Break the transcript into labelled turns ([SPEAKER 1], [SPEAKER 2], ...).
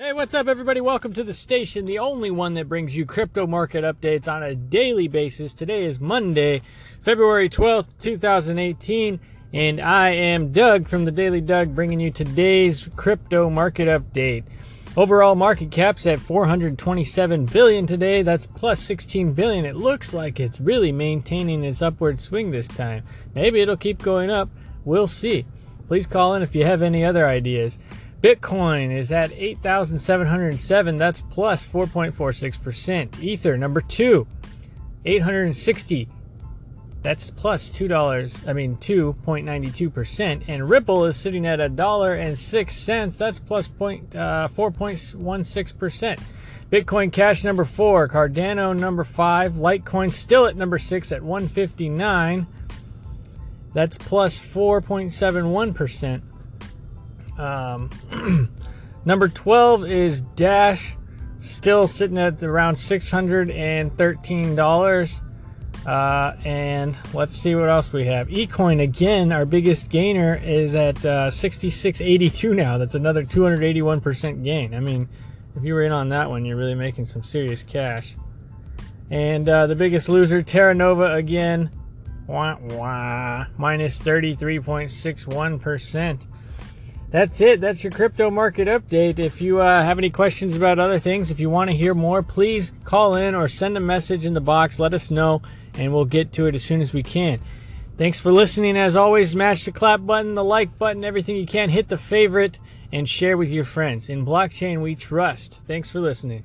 [SPEAKER 1] Hey, what's up, everybody? Welcome to the station, the only one that brings you crypto market updates on a daily basis. Today is Monday, February 12th, 2018, and I am Doug from the Daily Doug bringing you today's crypto market update. Overall market cap's at 427 billion today. That's plus 16 billion. It looks like it's really maintaining its upward swing this time. Maybe it'll keep going up. We'll see. Please call in if you have any other ideas. Bitcoin is at 8,707. That's plus 4.46%. Ether, number two, 860. That's plus $2. I mean, 2.92%. And Ripple is sitting at a dollar and six cents. That's plus point, uh, 4.16%. Bitcoin Cash number four, Cardano number five, Litecoin still at number six at 159. That's plus 4.71%. Um, number 12 is Dash, still sitting at around $613. Uh, and let's see what else we have. Ecoin again, our biggest gainer is at uh, 66.82 now. That's another 281% gain. I mean, if you were in on that one, you're really making some serious cash. And uh, the biggest loser, Terra Nova again, wah, wah, minus 33.61%. That's it. That's your crypto market update. If you uh, have any questions about other things, if you want to hear more, please call in or send a message in the box. Let us know, and we'll get to it as soon as we can. Thanks for listening. As always, smash the clap button, the like button, everything you can. Hit the favorite and share with your friends. In blockchain, we trust. Thanks for listening.